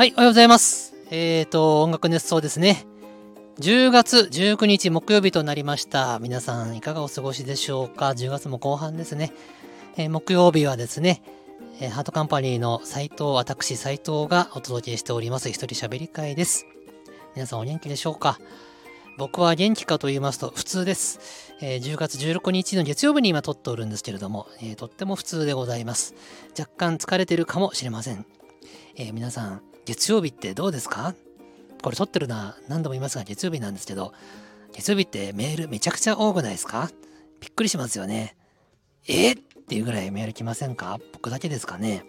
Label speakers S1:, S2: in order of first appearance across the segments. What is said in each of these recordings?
S1: はい、おはようございます。えーと、音楽熱奏ですね。10月19日木曜日となりました。皆さんいかがお過ごしでしょうか ?10 月も後半ですね。えー木曜日はですね、えーハートカンパニーの斉藤、私斉藤がお届けしております一人喋り会です。皆さんお元気でしょうか？僕は元気かと言いますと普通です。えー10月16日の月曜日に今撮っておるんですけれども、えとっても普通でございます。若干疲れてるかもしれません。え皆さん、月曜日ってどうですか？これ撮ってるのは何度も言いますが月曜日なんですけど、月曜日ってメールめちゃくちゃ多くないですか？びっくりしますよね。え？っていうぐらいメール来ませんか？僕だけですかね。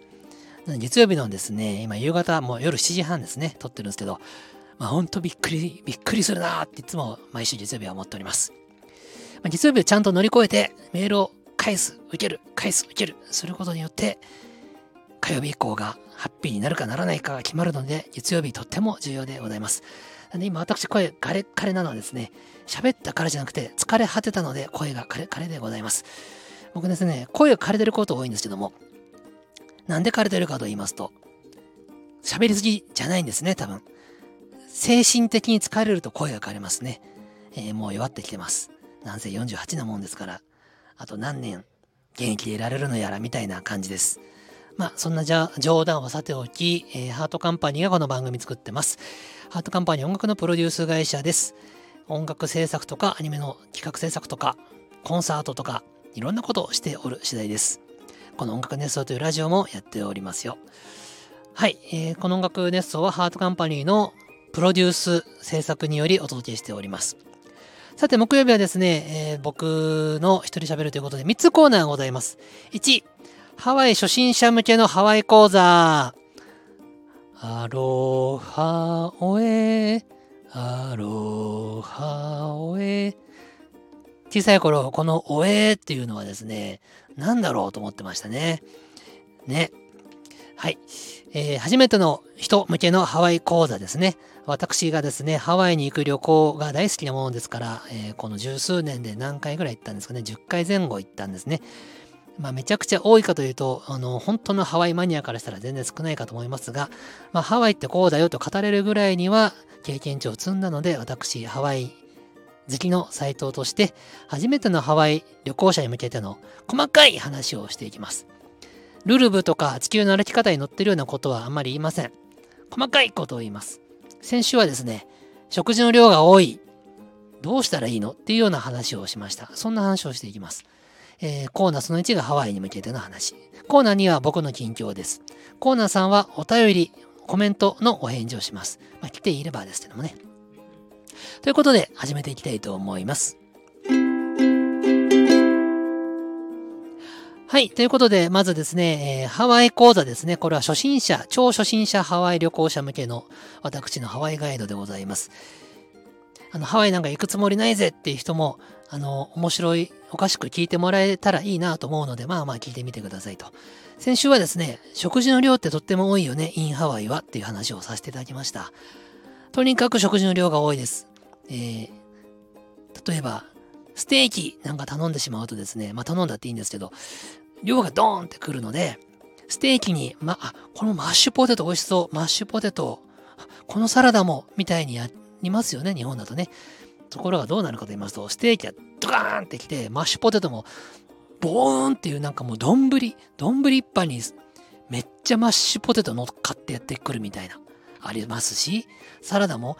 S1: 月曜日のですね、今夕方もう夜7時半ですね、撮ってるんですけど、まあほんとびっくり、びっくりするなーっていつも毎週月曜日は思っております。まあ、月曜日をちゃんと乗り越えてメールを返す、受ける、返す、受ける、することによって、火曜日以降がハッピーになるかならないかが決まるので、月曜日とっても重要でございます。で今私声ガレッカレなのはですね、喋ったからじゃなくて疲れ果てたので声がカレカレでございます。僕ですね、声が枯れてること多いんですけども、なんで枯れてるかと言いますと、喋りすぎじゃないんですね、多分。精神的に疲れると声が枯れますね。えーもう弱ってきてます。なんせ48なもんですから、あと何年現役でいられるのやらみたいな感じです。まあ、そんなじゃ冗談はさておき、えーハートカンパニーがこの番組作ってます。ハートカンパニー音楽のプロデュース会社です。音楽制作とかアニメの企画制作とかコンサートとかいろんなことをしておる次第です。この音楽熱奏というラジオもやっておりますよ。はい、えーこの音楽熱奏はハートカンパニーのプロデュース制作によりお届けしております。さて、木曜日はですね、えー僕の一人喋るということで3つコーナーがございます。1、ハワイ初心者向けのハワイ講座。アロハオエ、アロハオエ。小さい頃、このおえっていうのはですね、なんだろうと思ってましたね。ね。はい。えー初めての人向けのハワイ講座ですね。私がですね、ハワイに行く旅行が大好きなものですから、えーこの十数年で何回ぐらい行ったんですかね、10回前後行ったんですね。まあ、めちゃくちゃ多いかというと、あの、本当のハワイマニアからしたら全然少ないかと思いますが、まあ、ハワイってこうだよと語れるぐらいには経験値を積んだので、私、ハワイ好きのサイトとして、初めてのハワイ旅行者に向けての細かい話をしていきます。ルルブとか地球の歩き方に載ってるようなことはあんまり言いません。細かいことを言います。先週はですね、食事の量が多い。どうしたらいいの？っていうような話をしました。そんな話をしていきます。えーコーナーその1がハワイに向けての話。コーナー2は僕の近況です。コーナー3はお便り、コメントのお返事をします。まあ、来ていればですけどもね。ということで、始めていきたいと思います。はい。ということで、まずですね、えーハワイ講座ですね。これは初心者、超初心者ハワイ旅行者向けの私のハワイガイドでございます。あの、ハワイなんか行くつもりないぜっていう人も、あの、面白い、おかしく聞いてもらえたらいいなと思うので、まあまあ聞いてみてくださいと。先週はですね、食事の量ってとっても多いよね、インハワイはっていう話をさせていただきました。とにかく食事の量が多いです。えー例えば、ステーキなんか頼んでしまうとですね、まあ頼んだっていいんですけど、量がドーンってくるので、ステーキに、ま、あ、このマッシュポテト美味しそう、マッシュポテト、このサラダも、みたいにやってりますよね、日本だとね。ところがどうなるかと言いますと、ステーキがドカーンってきて、マッシュポテトも、ボーンっていうなんかもう丼、丼一杯にめっちゃマッシュポテト乗っかってやってくるみたいな、ありますし、サラダも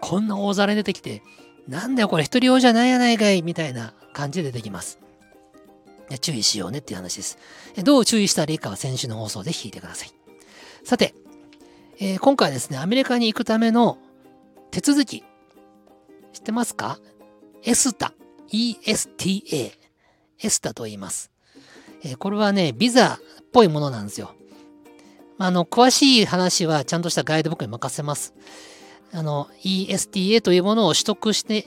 S1: こんな大皿に出てきて、なんだよこれ一人用じゃないやないかいみたいな感じで出てきます。注意しようねっていう話です。どう注意したらいいかは先週の放送で聞いてください。さて、えー今回はですね、アメリカに行くための手続き、知ってますか？エスタ、ESTA、エスタと言います。えーこれはね、ビザっぽいものなんですよ。あの、詳しい話はちゃんとしたガイドブックに任せます。あの、ESTA というものを取得して、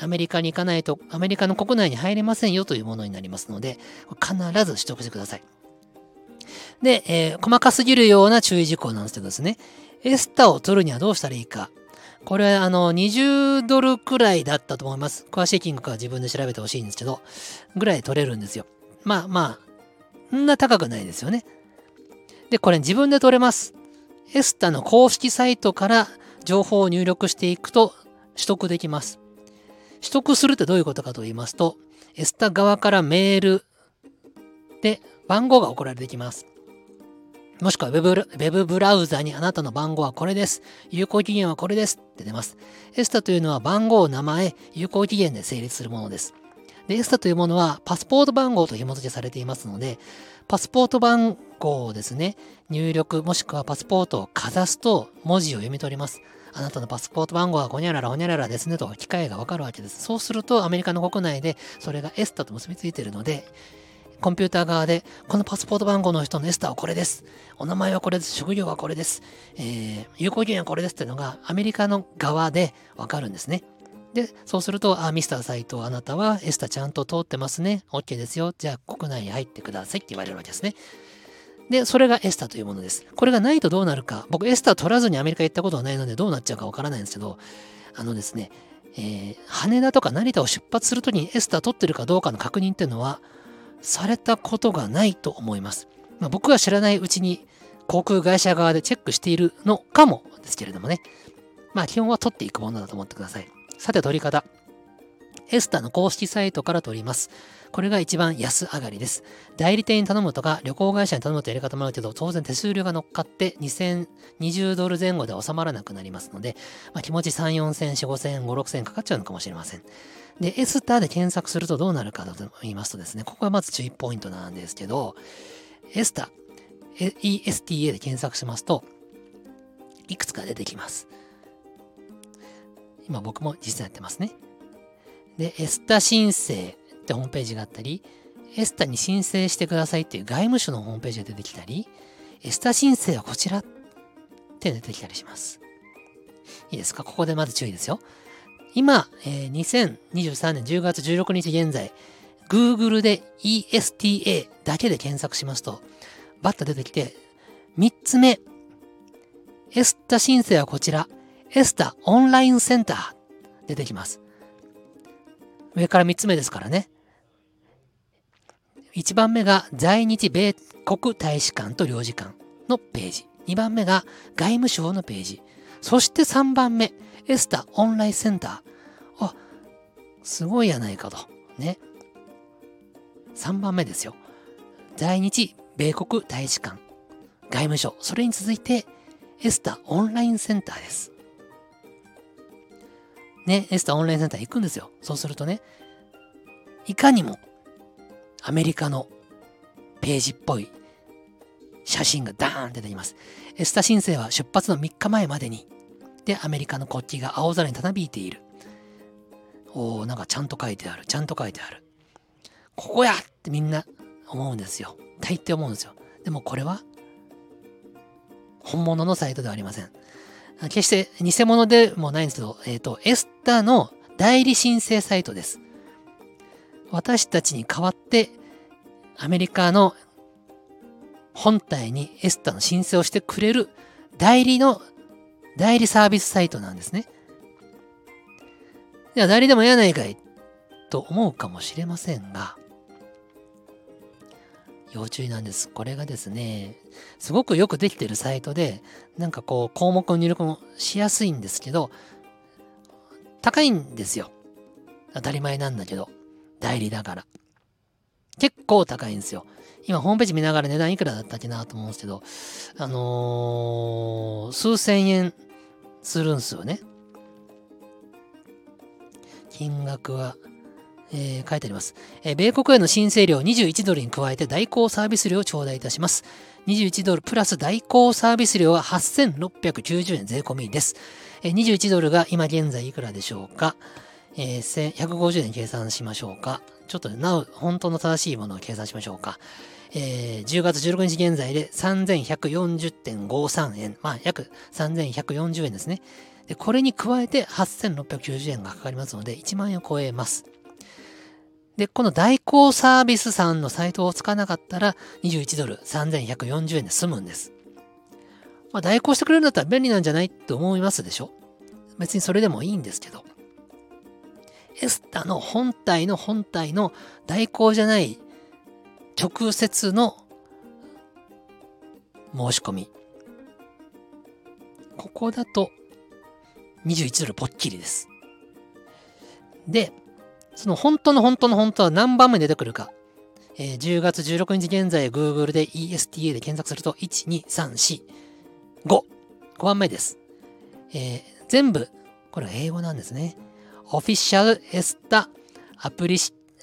S1: アメリカに行かないと、アメリカの国内に入れませんよというものになりますので、必ず取得してください。で、えー細かすぎるような注意事項なんですけどですね、エスタを取るにはどうしたらいいか。これ、あの、20ドルくらいだったと思います。詳しい金額は自分で調べてほしいんですけど、ぐらい取れるんですよ。まあまあ、そんな高くないですよね。で、これ自分で取れます。エスタの公式サイトから情報を入力していくと取得できます。取得するってどういうことかと言いますと、エスタ側からメールで番号が送られてきます。もしくは Web, ブラウザにあなたの番号はこれです。有効期限はこれですって出ます。エスタというのは番号、名前、有効期限で成立するものです。で、エスタというものはパスポート番号と紐付けされていますので、パスポート番号をですね、入力もしくはパスポートをかざすと文字を読み取ります。あなたのパスポート番号はゴニャララホニャララですねと機械がわかるわけです。そうするとアメリカの国内でそれがエスタと結びついているので、コンピューター側で、このパスポート番号の人のエスターはこれです。お名前はこれです。職業はこれです。えー、有効期限はこれですっていうのがアメリカの側でわかるんですね。で、そうすると、あ、ミスターサイト、あなたはエスタちゃんと通ってますね。OK ですよ。じゃあ国内に入ってくださいって言われるわけですね。で、それがエスタというものです。これがないとどうなるか。僕、エスタ取らずにアメリカ行ったことはないので、どうなっちゃうかわからないんですけど、あのですね、えー、羽田とか成田を出発するときにエスタ取ってるかどうかの確認っていうのは、されたことがないと思います。まあ、僕は知らないうちに航空会社側でチェックしているのかもですけれどもね。まあ基本は取っていくものだと思ってください。さて取り方。エスタの公式サイトから取ります。これが一番安上がりです。代理店に頼むとか旅行会社に頼むとやり方もあるけど、当然手数料が乗っかって2020ドル前後で収まらなくなりますので、まあ、気持ち3、4千、4、5千、5、6千かかっちゃうのかもしれません。で、エスタで検索するとどうなるかと言いますとですね、ここがまず注意ポイントなんですけど、エスタ、ESTA で検索しますと、いくつか出てきます。今僕も実際やってますね。で、エスタ申請ってホームページがあったり、エスタに申請してくださいっていう外務省のホームページが出てきたり、エスタ申請はこちらって出てきたりします。いいですか？ここでまず注意ですよ。今、えー、2023年10月16日現在、Google で ESTA だけで検索しますと、バッと出てきて、3つ目、エスタ申請はこちら、エスタオンラインセンター出てきます。上から3つ目ですからね。1番目が在日米国大使館と領事館のページ。2番目が外務省のページ。そして3番目、エスタオンラインセンター。あ、すごいやないかと。ね。3番目ですよ。在日米国大使館、外務省。それに続いて、エスタオンラインセンターです。ね、エスタオンラインセンター行くんですよ。そうするとね、いかにもアメリカのページっぽい写真がダーンって出てきます。エスタ申請は出発の3日前までに、で、アメリカの国旗が青空にたなびいている。おー、なんかちゃんと書いてある。ちゃんと書いてある。ここやってみんな思うんですよ。大抵思うんですよ。でもこれは本物のサイトではありません。決して偽物でもないんですけど、えっ、ー、と、エスタの代理申請サイトです。私たちに代わって、アメリカの本体にエスタの申請をしてくれる代理の、代理サービスサイトなんですね。いや、代理でもやないかいと思うかもしれませんが、要注意なんです。これがですね、すごくよくできてるサイトで、なんかこう項目の入力もしやすいんですけど、高いんですよ。当たり前なんだけど、代理だから。結構高いんですよ。今ホームページ見ながら値段いくらだったっけなと思うんですけど、あのー、数千円するんですよね。金額はえー、書いてあります、えー、米国への申請料21ドルに加えて代行サービス料を頂戴いたします。21ドルプラス代行サービス料は8690円税込みです。えー、21ドルが今現在いくらでしょうか、えー、150円計算しましょうか。ちょっとなお、本当の正しいものを計算しましょうか。えー、10月16日現在で3140.53円。まあ、約3140円ですね。で、これに加えて8690円がかかりますので、1万円を超えます。で、この代行サービスさんのサイトを使わなかったら21ドル3140円で済むんです。まあ、代行してくれるんだったら便利なんじゃないって思いますでしょ？別にそれでもいいんですけど。エスタの本体の本体の代行じゃない直接の申し込み。ここだと21ドルぽっきりです。で、その本当の本当の本当は何番目に出てくるか。えー、10月16日現在 Google で ESTA で検索すると1、2、3、4、5。5番目です。えー、全部、これは英語なんですね。Official ESTA アプリ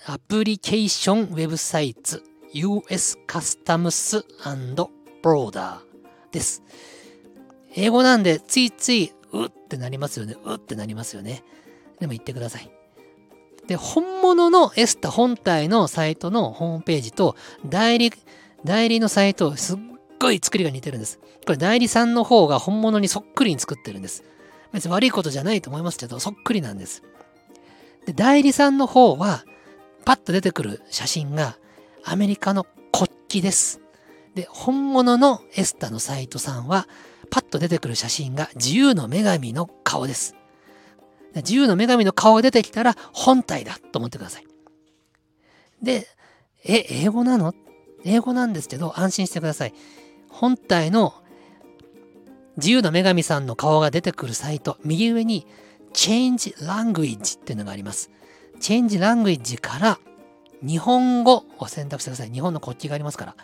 S1: アプリケーションウェブサイト US Customs and Border です。英語なんでついついうってなりますよね。うってなりますよね。でも言ってください。で、本物のエスタ本体のサイトのホームページと代理、代理のサイト、すっごい作りが似てるんです。これ代理さんの方が本物にそっくりに作ってるんです。別に悪いことじゃないと思いますけど、そっくりなんです。で、代理さんの方は、パッと出てくる写真がアメリカの国旗です。で、本物のエスタのサイトさんは、パッと出てくる写真が自由の女神の顔です。自由の女神の顔が出てきたら本体だと思ってください。で、え、英語なの？英語なんですけど安心してください。本体の自由の女神さんの顔が出てくるサイト、右上に Change Language っていうのがあります。Change Language から日本語を選択してください。日本の国旗がありますから。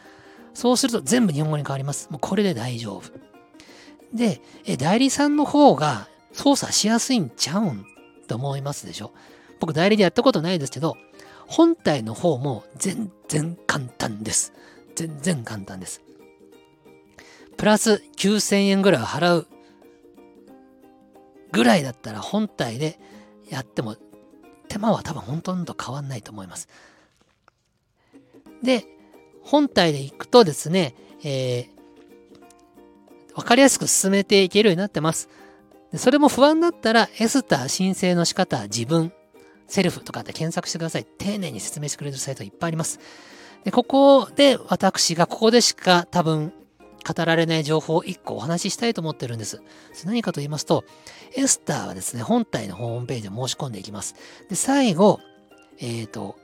S1: そうすると全部日本語に変わります。もうこれで大丈夫。で、え代理さんの方が操作しやすいんちゃうんと思いますでしょ？僕代理でやったことないですけど、本体の方も全然簡単です。全然簡単です。プラス9000円ぐらい払うぐらいだったら本体でやっても手間は多分ほとんど変わんないと思います。で、本体でいくとですね、えー、わかりやすく進めていけるようになってます。それも不安だったら、エスター申請の仕方、自分、セルフとかって検索してください。丁寧に説明してくれるサイトいっぱいあります。で、ここで私がここでしか多分語られない情報を1個お話ししたいと思ってるんです。何かと言いますと、エスターはですね、本体のホームページを申し込んでいきます。で、最後、えっ、ー、と、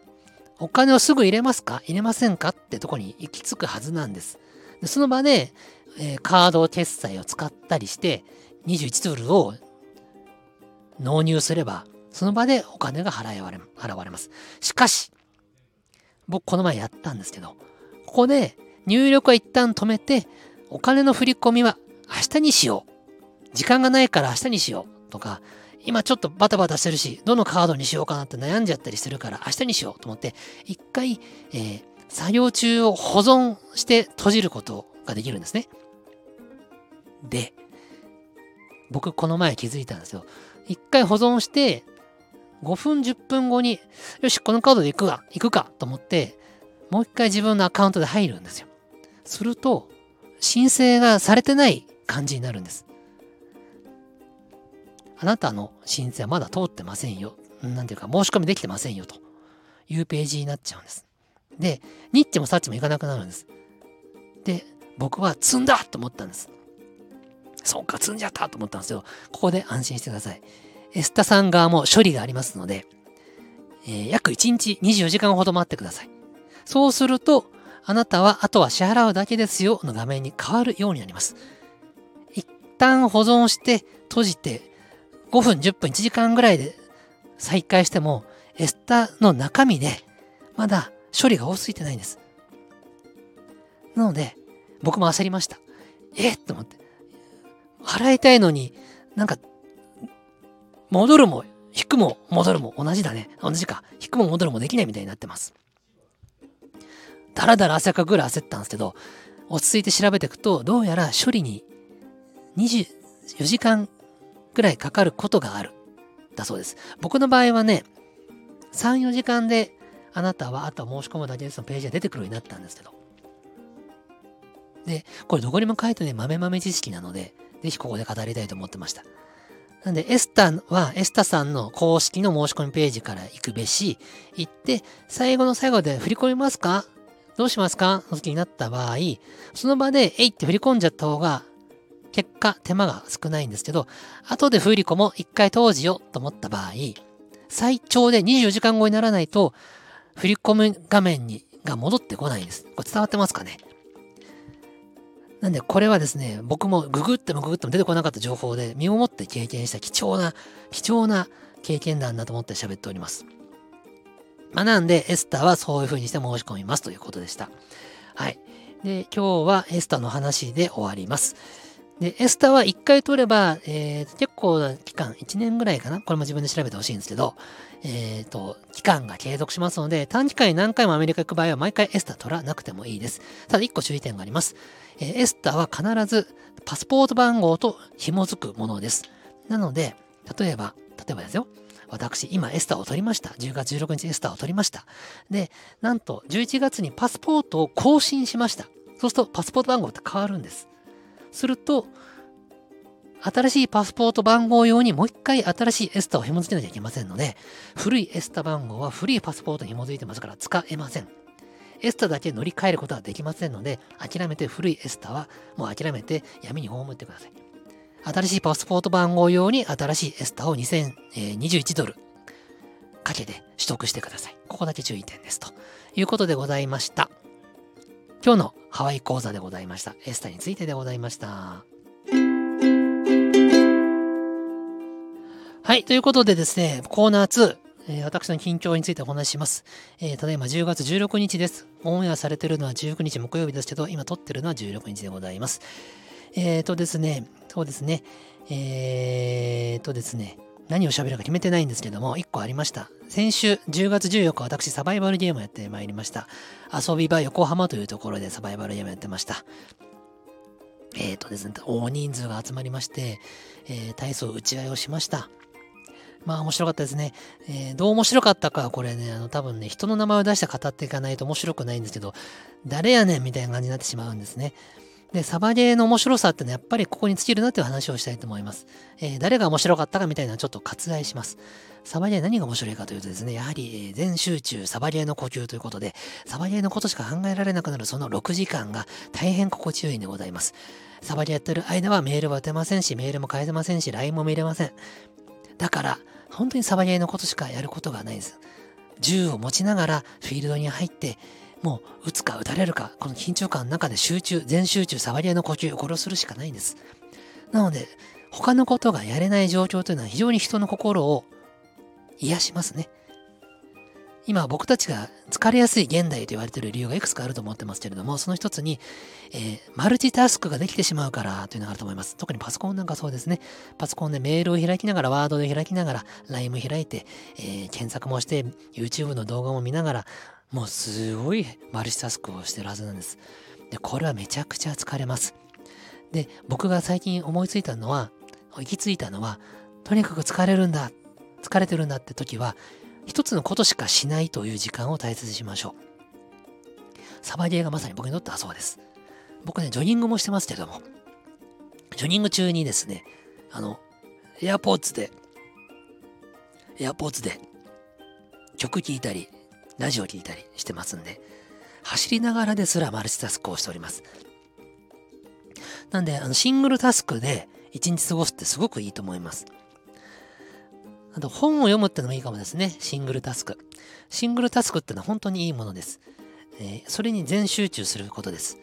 S1: お金をすぐ入れますか？入れませんか？ってとこに行き着くはずなんです。でその場で、えー、カード決済を使ったりして、21ドルを納入すれば、その場でお金が払われ払われます。しかし、僕この前やったんですけど、ここで入力は一旦止めて、お金の振り込みは明日にしよう。時間がないから明日にしよう。とか、今ちょっとバタバタしてるし、どのカードにしようかなって悩んじゃったりするから明日にしようと思って、一回、えー、作業中を保存して閉じることができるんですね。で、僕この前気づいたんですよ。一回保存して、5分10分後に、よし、このカードで行くか、行くかと思って、もう一回自分のアカウントで入るんですよ。すると、申請がされてない感じになるんです。あなたの申請はまだ通ってませんよ。なんていうか、申し込みできてませんよ。というページになっちゃうんです。で、ニッチもサッチもいかなくなるんです。で、僕は積んだと思ったんです。そうか、積んじゃったと思ったんですよ。ここで安心してください。エスタさん側も処理がありますので、えー、約1日24時間ほど待ってください。そうすると、あなたはあとは支払うだけですよの画面に変わるようになります。一旦保存して閉じて5分、10分、1時間ぐらいで再開しても、エスタの中身でまだ処理が多すぎてないんです。なので、僕も焦りました。えっ？と思って。払いたいのに、なんか、戻るも、引くも戻るも同じだね。同じか。引くも戻るもできないみたいになってます。だらだら汗かくぐらい焦ったんですけど、落ち着いて調べていくと、どうやら処理に24時間ぐらいかかることがある。だそうです。僕の場合はね、3、4時間であなたはあとは申し込むだけですのページが出てくるようになったんですけど。で、これどこにも書いてね、豆豆知識なので、ぜひここで語りたいと思ってました。なんで、エスタは、エスタさんの公式の申し込みページから行くべし、行って、最後の最後で振り込みますか？どうしますか？の時になった場合、その場で、えいって振り込んじゃった方が、結果、手間が少ないんですけど、後で振り込も一回当時よと思った場合、最長で24時間後にならないと、振り込む画面にが戻ってこないんです。これ伝わってますかね？なんでこれはですね、僕もググってもググっても出てこなかった情報で身をもって経験した貴重な、貴重な経験談だと思って喋っております。まあ、なんでエスターはそういう風にして申し込みますということでした。はい。で、今日はエスターの話で終わります。で、エスターは1回取れば、えー、結構な期間、1年ぐらいかな？これも自分で調べてほしいんですけど、えっ、ー、と、期間が継続しますので、短期間に何回もアメリカ行く場合は毎回エスター取らなくてもいいです。ただ1個注意点があります。えー、エスタは必ずパスポート番号と紐づくものです。なので、例えば、例えばですよ。私、今エスターを取りました。10月16日エスターを取りました。で、なんと11月にパスポートを更新しました。そうするとパスポート番号って変わるんです。すると、新しいパスポート番号用にもう一回新しいエスタを紐付けなきゃいけませんので、古いエスタ番号は古いパスポートに紐づいてますから使えません。エスタだけ乗り換えることはできませんので、諦めて古いエスタはもう諦めて闇に葬ってください。新しいパスポート番号用に新しいエスタを2021ドルかけて取得してください。ここだけ注意点です。ということでございました。今日のハワイ講座でございました。エスタについてでございました。はい。ということでですね、コーナー2、えー、私の近況についてお話しします。えー、ただいま10月16日です。オンエアされてるのは19日木曜日ですけど、今撮ってるのは16日でございます。えーとですね、そうですね、えーとですね、何を喋るか決めてないんですけども、1個ありました。先週10月14日、私サバイバルゲームやってまいりました。遊び場横浜というところでサバイバルゲームやってました。えっ、ー、とですね、大人数が集まりまして、えー、体操打ち合いをしました。まあ面白かったですね。えー、どう面白かったかはこれね、あの多分ね、人の名前を出して語っていかないと面白くないんですけど、誰やねんみたいな感じになってしまうんですね。で、サバゲーの面白さってのはやっぱりここに尽きるなっていう話をしたいと思います。えー、誰が面白かったかみたいなのはちょっと割愛します。サバゲー何が面白いかというとですね、やはり、え全集中サバゲーの呼吸ということで、サバゲーのことしか考えられなくなるその6時間が大変心地よいんでございます。サバゲーやってる間はメールは打てませんし、メールも返せませんし、LINE も見れません。だから、本当にサバゲーのことしかやることがないです。銃を持ちながらフィールドに入って、もう撃つか撃たれるか、この緊張感の中で集中、全集中、サバリアの呼吸を殺するしかないんです。なので、他のことがやれない状況というのは非常に人の心を癒しますね。今僕たちが疲れやすい現代と言われている理由がいくつかあると思ってますけれども、その一つに、えー、マルチタスクができてしまうからというのがあると思います。特にパソコンなんかそうですね。パソコンでメールを開きながら、ワードで開きながら、LINE も開いて、えー、検索もして、YouTube の動画も見ながら、もうすごいマルチタスクをしてるはずなんです。で、これはめちゃくちゃ疲れます。で、僕が最近思いついたのは、行き着いたのは、とにかく疲れるんだ、疲れてるんだって時は、一つのことしかしないという時間を大切にしましょう。サバゲーがまさに僕にとってはそうです。僕ね、ジョギングもしてますけども、ジョギング中にですね、あの、エアポーツで、エアポーツで曲聴いたり、ラジオ聴いたりしてますんで、走りながらですらマルチタスクをしております。なんで、あのシングルタスクで一日過ごすってすごくいいと思います。あと本を読むってのもいいかもですね。シングルタスク。シングルタスクってのは本当にいいものです。えー、それに全集中することです。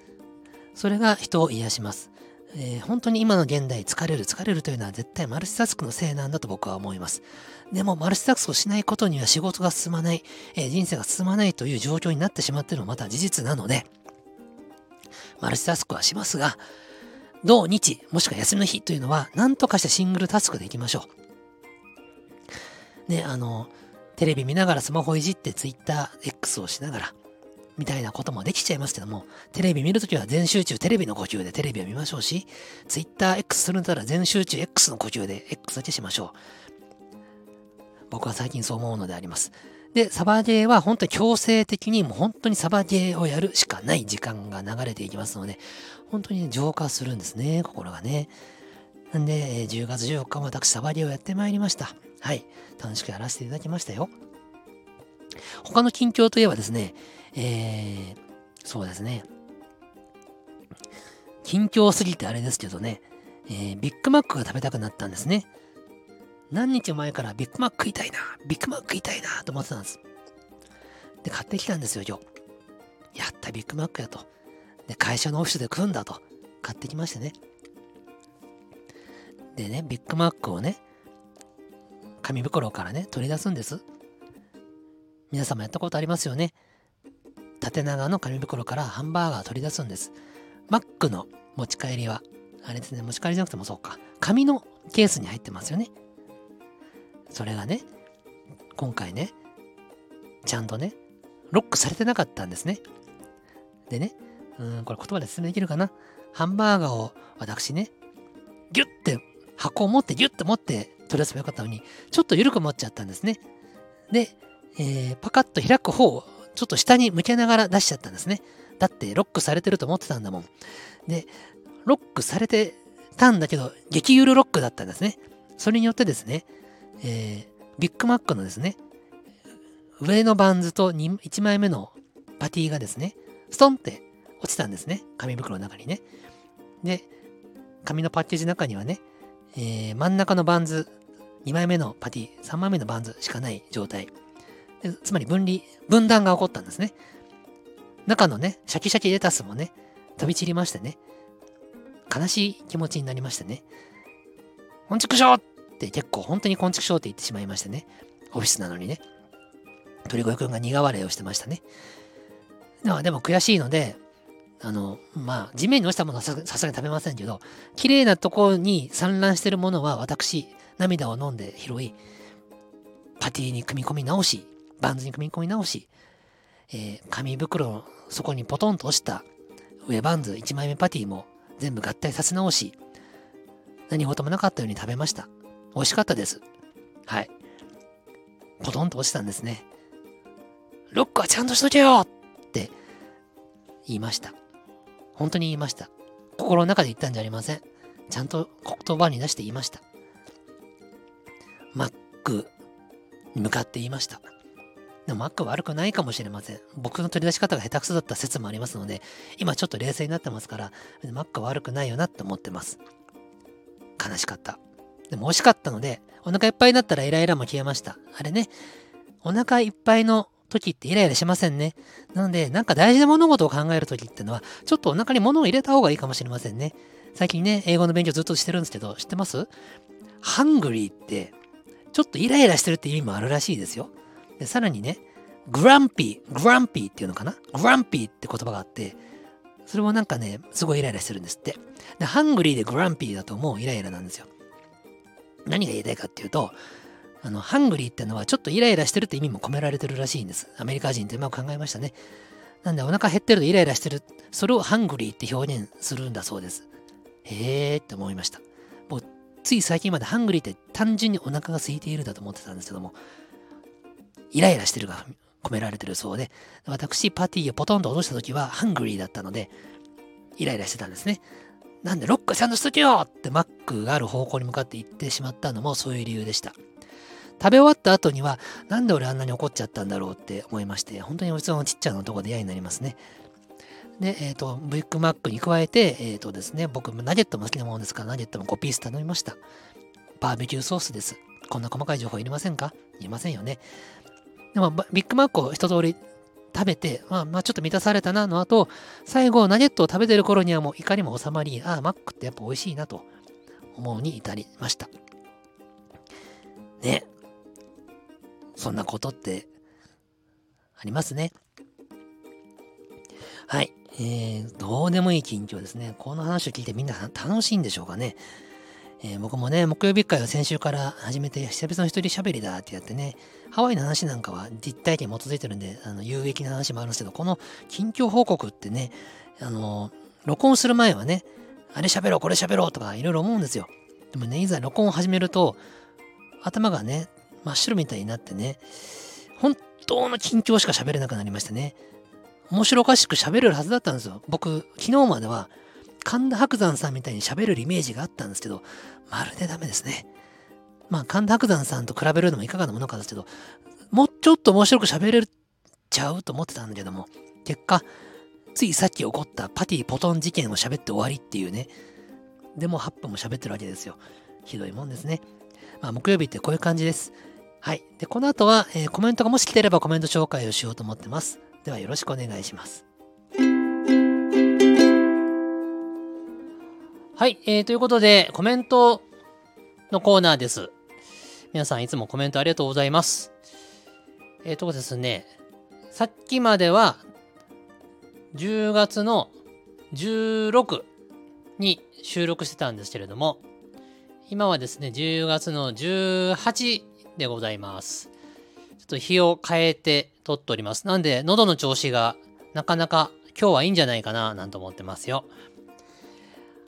S1: それが人を癒します。えー、本当に今の現代疲れる疲れるというのは絶対マルチタスクのせいなんだと僕は思います。でもマルチタスクをしないことには仕事が進まない、えー、人生が進まないという状況になってしまっているのもまた事実なので、マルチタスクはしますが、土日、もしくは休みの日というのは何とかしてシングルタスクでいきましょう。ね、あの、テレビ見ながらスマホいじって TwitterX をしながら、みたいなこともできちゃいますけども、テレビ見るときは全集中テレビの呼吸でテレビを見ましょうし、TwitterX するんだったら全集中 X の呼吸で X だけしましょう。僕は最近そう思うのであります。で、サバゲーは本当に強制的にもう本当にサバゲーをやるしかない時間が流れていきますので、本当に浄化するんですね、心がね。なんで、10月14日も私サバゲーをやってまいりました。はい。楽しくやらせていただきましたよ。他の近況といえばですね、えー、そうですね。近況すぎてあれですけどね、えー、ビッグマックが食べたくなったんですね。何日前からビッグマック食いたいな、ビッグマック食いたいなと思ってたんです。で、買ってきたんですよ、今日。やった、ビッグマックやと。で、会社のオフィスで食うんだと。買ってきましてね。でね、ビッグマックをね、紙袋からね、取り出すんです。皆様やったことありますよね。縦長の紙袋からハンバーガー取り出すんです。マックの持ち帰りは、あれですね、持ち帰りじゃなくてもそうか、紙のケースに入ってますよね。それがね、今回ね、ちゃんとね、ロックされてなかったんですね。でね、うん、これ言葉で説明できるかな。ハンバーガーを私ね、ギュッて箱を持ってギュッて持って取り出せばよかったのに、ちょっと緩く持っちゃったんですね。で、えー、パカッと開く方をちょっと下に向けながら出しちゃったんですね。だってロックされてると思ってたんだもん。で、ロックされてたんだけど、激ゆるロックだったんですね。それによってですね、えー、ビッグマックのですね、上のバンズと1枚目のパティがですね、ストンって落ちたんですね。紙袋の中にね。で、紙のパッケージの中にはね、えー、真ん中のバンズ、2枚目のパティ、3枚目のバンズしかない状態。つまり分離、分断が起こったんですね。中のね、シャキシャキレタスもね、飛び散りましてね、悲しい気持ちになりましてね、こんちくしょうって結構本当にこんちくしょうって言ってしまいましてね、オフィスなのにね。鳥越くんが苦笑いをしてましたね。でもでも悔しいので、あの、まあ、地面に落ちたものはさすがに食べませんけど、綺麗なとこに散乱してるものは私、涙を飲んで拾い、パティに組み込み直し、バンズに組み込み直し、えー、紙袋の底にポトンと落ちた上バンズ1枚目パティも全部合体させ直し、何事もなかったように食べました。美味しかったです。はい。ポトンと落ちたんですね。ロックはちゃんとしとけよって言いました。本当に言いました。心の中で言ったんじゃありません。ちゃんと言葉に出して言いました。マックに向かって言いました。でもマック悪くないかもしれません。僕の取り出し方が下手くそだった説もありますので、今ちょっと冷静になってますから、マックは悪くないよなって思ってます。悲しかった。でも美味しかったので、お腹いっぱいになったらイライラも消えました。あれね、お腹いっぱいの時ってイライラしませんね。なので、なんか大事な物事を考える時ってのは、ちょっとお腹に物を入れた方がいいかもしれませんね。最近ね、英語の勉強ずっとしてるんですけど、知ってます？ hungry って、ちょっとイライラしてるって意味もあるらしいですよ。で、さらにね、 grumpy、grumpy っていうのかな？ grumpy って言葉があって、それもなんかね、すごいイライラしてるんですって。で、 hungry で grumpy だともうイライラなんですよ。何が言いたいかっていうと、あの、 hungry ってのはちょっとイライラしてるって意味も込められてるらしいんです。アメリカ人ってうまく考えましたね。なんでお腹減ってるとイライラしてる。それを hungry って表現するんだそうです。へーって思いました。もうつい最近まで hungry って単純にお腹が空いているだと思ってたんですけども、イライラしてるが込められてるそうで、私パーティーをポトンと落とした時は hungry だったので、イライラしてたんですね。なんでロックちゃんとしとけよってマックがある方向に向かって行ってしまったのもそういう理由でした。食べ終わった後には、なんで俺あんなに怒っちゃったんだろうって思いまして、本当におつのちっちゃなとこで嫌になりますね。で、えっ、ー、と、ビッグマックに加えて、えっ、ー、とですね、僕、ナゲットも好きなものですから、ナゲットも5ピース頼みました。バーベキューソースです。こんな細かい情報いりませんか？いりませんよね。でも、ビッグマックを一通り食べて、まあ、まあ、ちょっと満たされたなの後、最後、ナゲットを食べてる頃にはもう怒りも収まり、ああ、マックってやっぱ美味しいなと思うに至りました。ね。そんなことってありますね。はい。えー、どうでもいい近況ですね。この話を聞いてみんな楽しいんでしょうかね。えー、僕もね、木曜日会は先週から始めて、久々の一人喋りだってやってね、ハワイの話なんかは実体験に基づいてるんで、あの有益な話もあるんですけど、この近況報告ってね、あの、録音する前はね、あれ喋ろう、これ喋ろうとかいろいろ思うんですよ。でもね、いざ録音を始めると、頭がね、真っ白みたいになってね、本当の緊張しか喋れなくなりましたね。面白おかしく喋れるはずだったんですよ。僕、昨日までは神田伯山さんみたいに喋れるイメージがあったんですけど、まるでダメですね。まあ、神田伯山さんと比べるのもいかがなものかですけど、もうちょっと面白く喋れちゃうと思ってたんだけども、結果、ついさっき起こったパティポトン事件を喋って終わりっていうね。でも8分も喋ってるわけですよ。ひどいもんですね。まあ、木曜日ってこういう感じです。はい。で、この後は、えー、コメントがもし来てればコメント紹介をしようと思ってます。ではよろしくお願いします。はい、えー、ということで、コメントのコーナーです。皆さんいつもコメントありがとうございます。えっ、ー、とですね、さっきまでは10月の16に収録してたんですけれども、今はですね、10月の18でございます。ちょっと日を変えて撮っております。なんで、喉の調子がなかなか今日はいいんじゃないかな、なんて思ってますよ。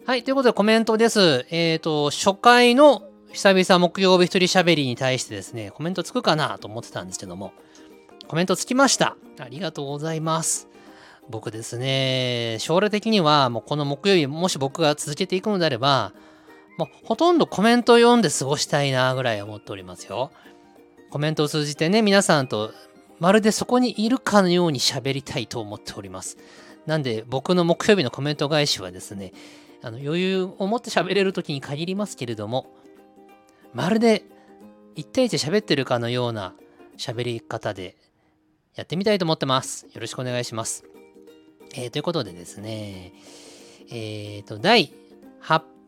S1: はい、ということでコメントです。えっ、ー、と、初回の久々木曜日一人喋りに対してですね、コメントつくかなと思ってたんですけども、コメントつきました。ありがとうございます。僕ですね、将来的にはもうこの木曜日、もし僕が続けていくのであれば、もうほとんどコメントを読んで過ごしたいなぐらい思っておりますよ。コメントを通じてね、皆さんとまるでそこにいるかのように喋りたいと思っております。なんで僕の木曜日のコメント返しはですね、あの余裕を持って喋れる時に限りますけれども、まるで一対一喋ってるかのような喋り方でやってみたいと思ってます。よろしくお願いします。えー、ということでですね、えっ、ー、と、第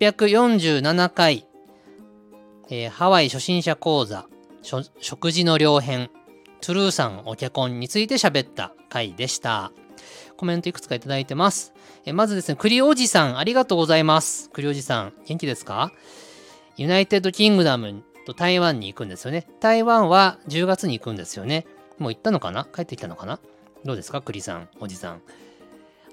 S1: 847回、えー、ハワイ初心者講座、食事の両編、トゥルーさんお脚本について喋った回でした。コメントいくつかいただいてます。えまずですね、栗おじさん、ありがとうございます。栗おじさん、元気ですか？ユナイテッドキングダムと台湾に行くんですよね。台湾は10月に行くんですよね。もう行ったのかな？帰ってきたのかな？どうですか？栗さん、おじさん。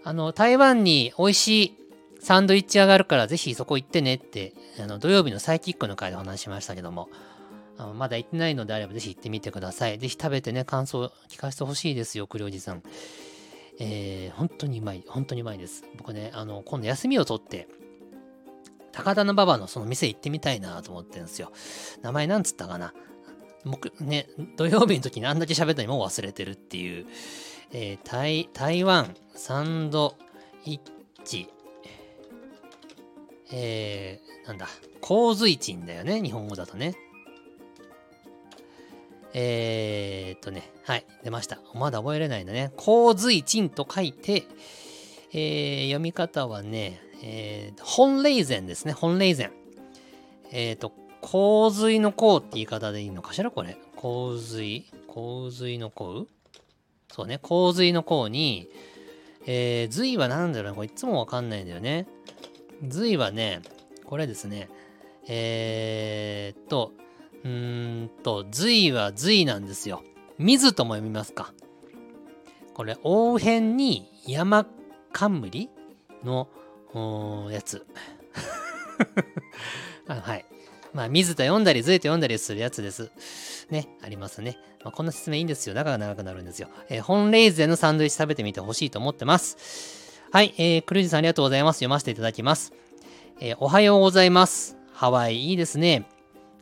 S1: あの、台湾に美味しいサンドイッチ屋があるからぜひそこ行ってねって、あの、土曜日のサイキックの回でお話しましたけども、あのまだ行ってないのであればぜひ行ってみてください。ぜひ食べてね、感想聞かせてほしいですよ、栗おじさん。えー、本当にうまい、本当にうまいです。僕ね、あの、今度休みを取って、高田馬場のその店行ってみたいなと思ってるんですよ。名前なんつったかな僕ね、土曜日の時にあんだけ喋ったのにもう忘れてるっていう、えー、台台湾サンドイッチ、えー、なんだ、洪水鎮だよね、日本語だとね。えー、っとね、はい、出ました。まだ覚えれないんだね。洪水鎮と書いて、えー、読み方はね、えー、本霊前ですね、本霊前。えっ、ー、と、洪水の洪って言い方でいいのかしらこれ。洪水？洪水の洪？そうね、洪水の洪に、えー、髄は何だろうなこれいつもわかんないんだよね。髄はね、これですね、えー、っと、うーんと、髄は髄なんですよ。水とも読みますか。これ、応変に山冠のやつ。はい。まあ、水と読んだり、ずいと読んだりするやつです。ね、ありますね。まあ、こんな説明いいんですよ。だから長くなるんですよ。えー、本レイゼのサンドイッチ食べてみてほしいと思ってます。はい、えー、クルージさんありがとうございます。読ませていただきます。えー、おはようございます。ハワイいいですね。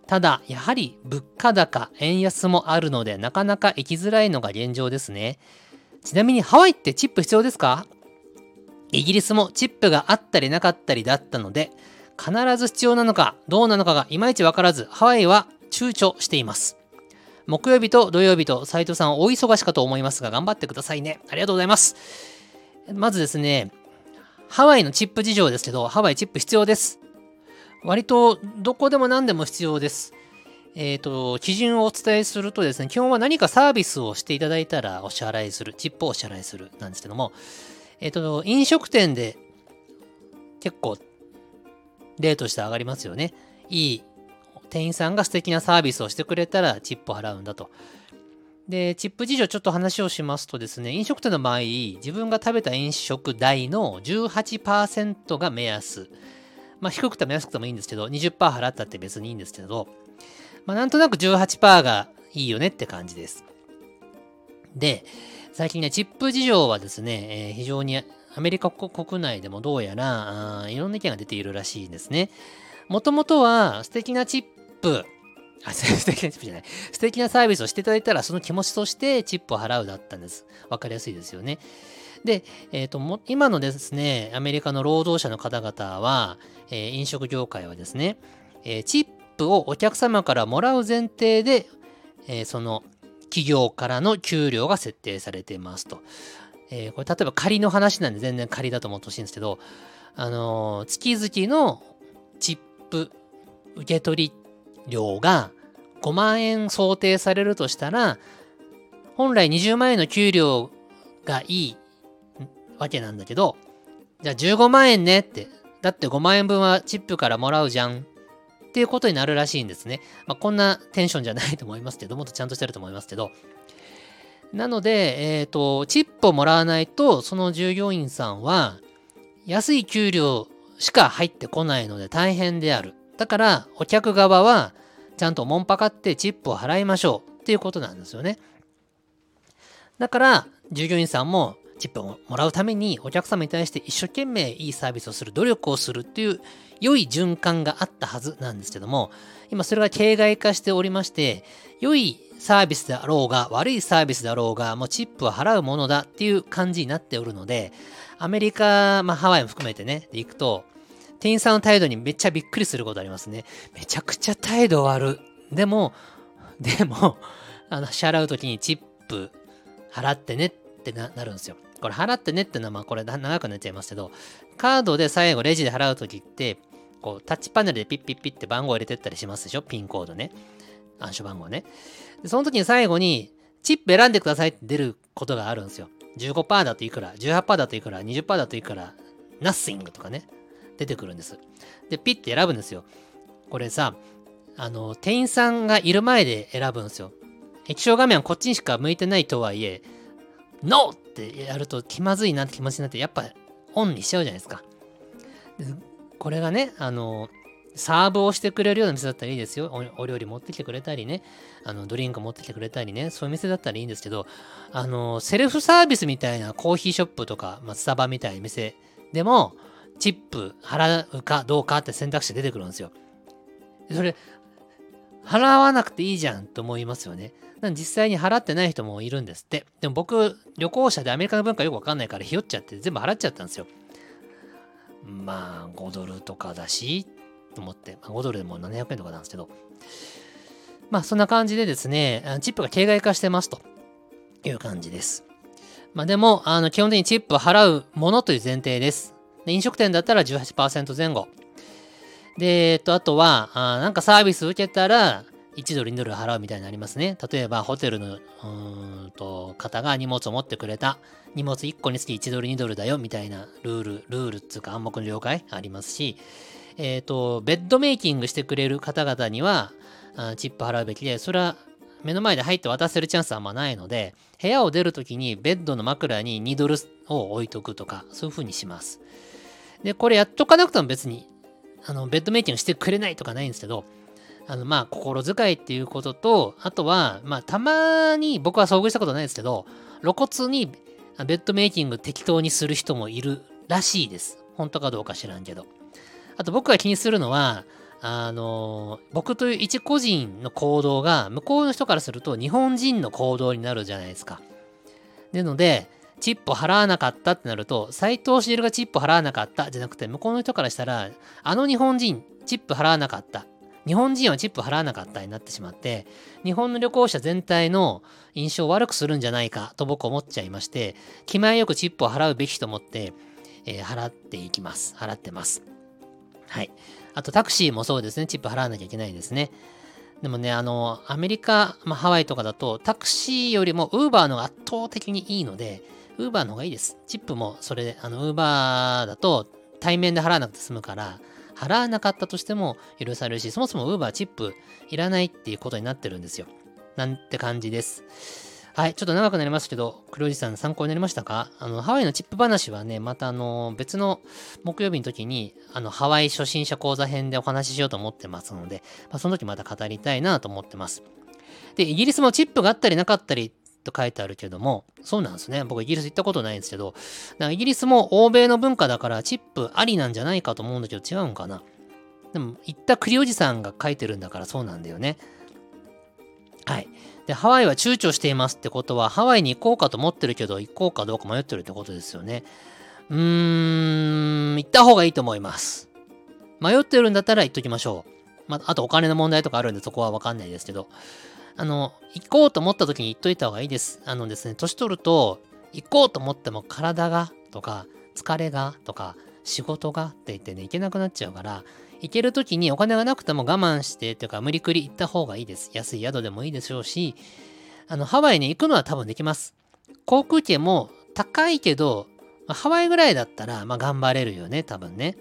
S1: ただ、やはり物価高、円安もあるので、なかなか行きづらいのが現状ですね。ちなみにハワイってチップ必要ですか？イギリスもチップがあったりなかったりだったので、必ず必要なのかどうなのかがいまいちわからず、ハワイは躊躇しています。木曜日と土曜日と斉藤さんお忙しかと思いますが、頑張ってくださいね。ありがとうございます。まずですね、ハワイのチップ事情ですけど、ハワイチップ必要です。割とどこでも何でも必要です。えっ、ー、と、基準をお伝えするとですね、基本は何かサービスをしていただいたらお支払いする、チップをお支払いするなんですけども、えっ、ー、と、飲食店で結構例として上がりますよね。いい店員さんが素敵なサービスをしてくれたらチップを払うんだと。で、チップ事情ちょっと話をしますとですね、飲食店の場合、自分が食べた飲食代の18%が目安。まあ、低くても安くてもいいんですけど、20%払ったって別にいいんですけど、まあ、なんとなく18%がいいよねって感じです。で、最近ね、チップ事情はですね、えー、非常にアメリカ国内でもどうやらいろんな意見が出ているらしいんですね。もともとは素敵なチップ、あ、素敵なチップじゃない。素敵なサービスをしていただいたらその気持ちとしてチップを払うだったんです。わかりやすいですよね。で、えっ、ー、とも、今のですね、アメリカの労働者の方々は、えー、飲食業界はですね、えー、チップをお客様からもらう前提で、えその企業からの給料が設定されていますと。え、これ例えば仮の話なんで全然仮だと思ってほしいんですけど、あの、月々のチップ受け取り料が5万円想定されるとしたら、本来20万円の給料がいいわけなんだけど、じゃあ15万円ねって、だって5万円分はチップからもらうじゃんっていうことになるらしいんですね。まあ、こんなテンションじゃないと思いますけど、もっとちゃんとしてると思いますけど。なので、えっ、ー、と、チップをもらわないと、その従業員さんは、安い給料しか入ってこないので大変である。だから、お客側は、ちゃんともんぱかってチップを払いましょうっていうことなんですよね。だから、従業員さんもチップをもらうためにお客様に対して一生懸命いいサービスをする努力をするっていう良い循環があったはずなんですけども今それが形骸化しておりまして良いサービスであろうが悪いサービスであろうがもうチップは払うものだっていう感じになっておるのでアメリカ、まあ、ハワイも含めてねで行くと店員さんの態度にめっちゃびっくりすることありますねめちゃくちゃ態度悪でもでも あの支払う時にチップ払ってねってなるんですよこれ払ってねってのはまあこれ長くなっちゃいますけど、カードで最後レジで払うときって、こうタッチパネルでピッピッピって番号入れてったりしますでしょ？ピンコードね。暗証番号ね。でその時に最後に、チップ選んでくださいって出ることがあるんですよ。15%だといくら、18%だといくら、20%だといくら、nothing とかね、出てくるんです。で、ピッて選ぶんですよ。これさ、あの、店員さんがいる前で選ぶんですよ。液晶画面はこっちにしか向いてないとはいえ、NO! ってやると気まずいなって気持ちになって、やっぱオンにしちゃうじゃないですか。これがね、あの、サーブをしてくれるような店だったらいいですよ。お料理持ってきてくれたりね、あのドリンク持ってきてくれたりね、そういう店だったらいいんですけど、あの、セルフサービスみたいなコーヒーショップとか、まあ、スタバみたいな店でも、チップ払うかどうかって選択肢出てくるんですよ。それ、払わなくていいじゃんと思いますよね。実際に払ってない人もいるんですって。でも僕、旅行者でアメリカの文化よくわかんないからひよっちゃって全部払っちゃったんですよ。まあ、5ドルとかだし、と思って、まあ、5ドルでも700円とかなんですけど、まあ、そんな感じでですね、チップが形骸化してますという感じです。まあ、でも、あの基本的にチップを払うものという前提です。で飲食店だったら18%前後。で、えっと、あとは、あなんかサービス受けたら、1ドル2ドル払うみたいになりますね。例えばホテルのうんと方が荷物を持ってくれた。荷物1個につき1ドル2ドルだよみたいなルール、ルールっつうか暗黙の了解ありますし、えっ、ー、と、ベッドメイキングしてくれる方々にはあチップ払うべきで、それは目の前で入って渡せるチャンスはあんまないので、部屋を出るときにベッドの枕に2ドルを置いとくとか、そういう風にします。で、これやっとかなくても別に、あの、ベッドメイキングしてくれないとかないんですけど、あの、まあ、心遣いっていうことと、あとは、まあ、たまに僕は遭遇したことないですけど、露骨にベッドメイキング適当にする人もいるらしいです。本当かどうか知らんけど。あと僕が気にするのは、あの、僕という一個人の行動が、向こうの人からすると日本人の行動になるじゃないですか。なので、チップを払わなかったってなると、斎藤茂がチップ払わなかったじゃなくて、向こうの人からしたら、あの日本人、チップ払わなかった。日本人はチップ払わなかったになってしまって、日本の旅行者全体の印象を悪くするんじゃないかと僕思っちゃいまして、気前よくチップを払うべきと思って、えー、払っていきます。払ってます。はい。あとタクシーもそうですね。チップ払わなきゃいけないですね。でもね、あの、アメリカ、まあ、ハワイとかだと、タクシーよりもウーバーの圧倒的にいいので、ウーバーの方がいいです。チップもそれで、あの、ウーバーだと対面で払わなくて済むから、払わなかったとしても許されるし、そもそも Uber チップいらないっていうことになってるんですよ。なんて感じです。はい、ちょっと長くなりますけど、黒おじさん参考になりましたか？あの、ハワイのチップ話はね、またあの、別の木曜日の時に、あの、ハワイ初心者講座編でお話ししようと思ってますので、まあ、その時また語りたいなと思ってます。で、イギリスもチップがあったりなかったりと書いてあるけども、そうなんですね。僕イギリス行ったことないんですけど、イギリスも欧米の文化だからチップありなんじゃないかと思うんだけど違うんかな。でも行った栗おじさんが書いてるんだからそうなんだよね。はい。で、ハワイは躊躇していますってことは、ハワイに行こうかと思ってるけど、行こうかどうか迷ってるってことですよね。うーん、行った方がいいと思います。迷ってるんだったら行っときましょう。まあ、あとお金の問題とかあるんでそこはわかんないですけど。あの、行こうと思った時に言っといた方がいいです。あのですね、年取ると、行こうと思っても体がとか疲れがとか仕事がって言ってね、行けなくなっちゃうから、行ける時にお金がなくても我慢してというか無理くり行った方がいいです。安い宿でもいいでしょうし、あの、ハワイに行くのは多分できます。航空券も高いけど、まあ、ハワイぐらいだったら、まあ頑張れるよね、多分ね。